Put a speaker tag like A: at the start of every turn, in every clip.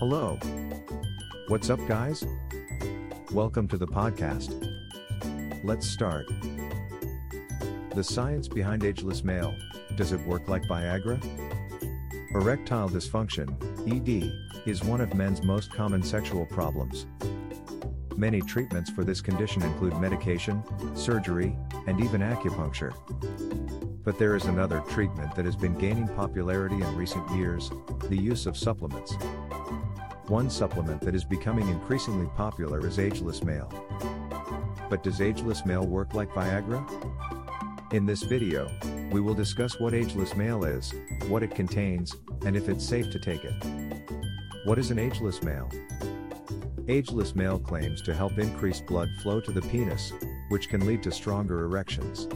A: Hello. What's up, guys? Welcome to the podcast. Let's start. The science behind ageless male does it work like Viagra? Erectile dysfunction, ED, is one of men's most common sexual problems. Many treatments for this condition include medication, surgery, and even acupuncture. But there is another treatment that has been gaining popularity in recent years the use of supplements. One supplement that is becoming increasingly popular is Ageless Male. But does Ageless Male work like Viagra? In this video, we will discuss what Ageless Male is, what it contains, and if it's safe to take it. What is an ageless male? Ageless male claims to help increase blood flow to the penis, which can lead to stronger erections.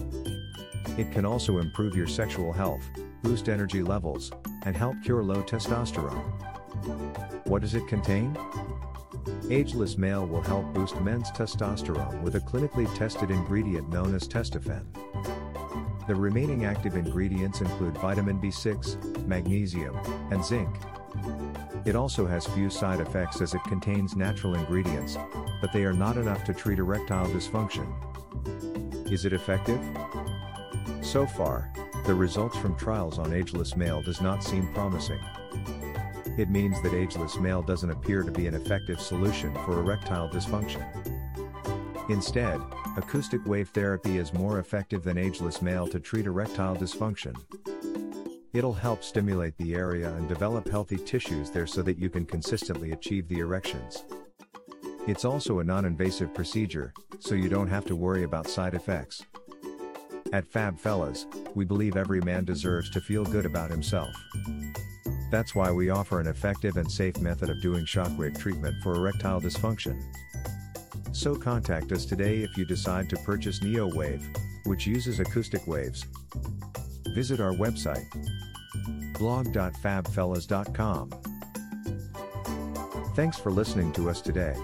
A: It can also improve your sexual health, boost energy levels, and help cure low testosterone. What does it contain? Ageless Male will help boost men's testosterone with a clinically tested ingredient known as Testofen. The remaining active ingredients include vitamin B6, magnesium, and zinc. It also has few side effects as it contains natural ingredients, but they are not enough to treat erectile dysfunction. Is it effective? So far, the results from trials on ageless male does not seem promising. It means that ageless male doesn't appear to be an effective solution for erectile dysfunction. Instead, acoustic wave therapy is more effective than ageless male to treat erectile dysfunction. It'll help stimulate the area and develop healthy tissues there so that you can consistently achieve the erections. It's also a non invasive procedure, so you don't have to worry about side effects. At Fab Fellas, we believe every man deserves to feel good about himself. That's why we offer an effective and safe method of doing shockwave treatment for erectile dysfunction. So contact us today if you decide to purchase NeoWave, which uses acoustic waves. Visit our website blog.fabfellas.com. Thanks for listening to us today.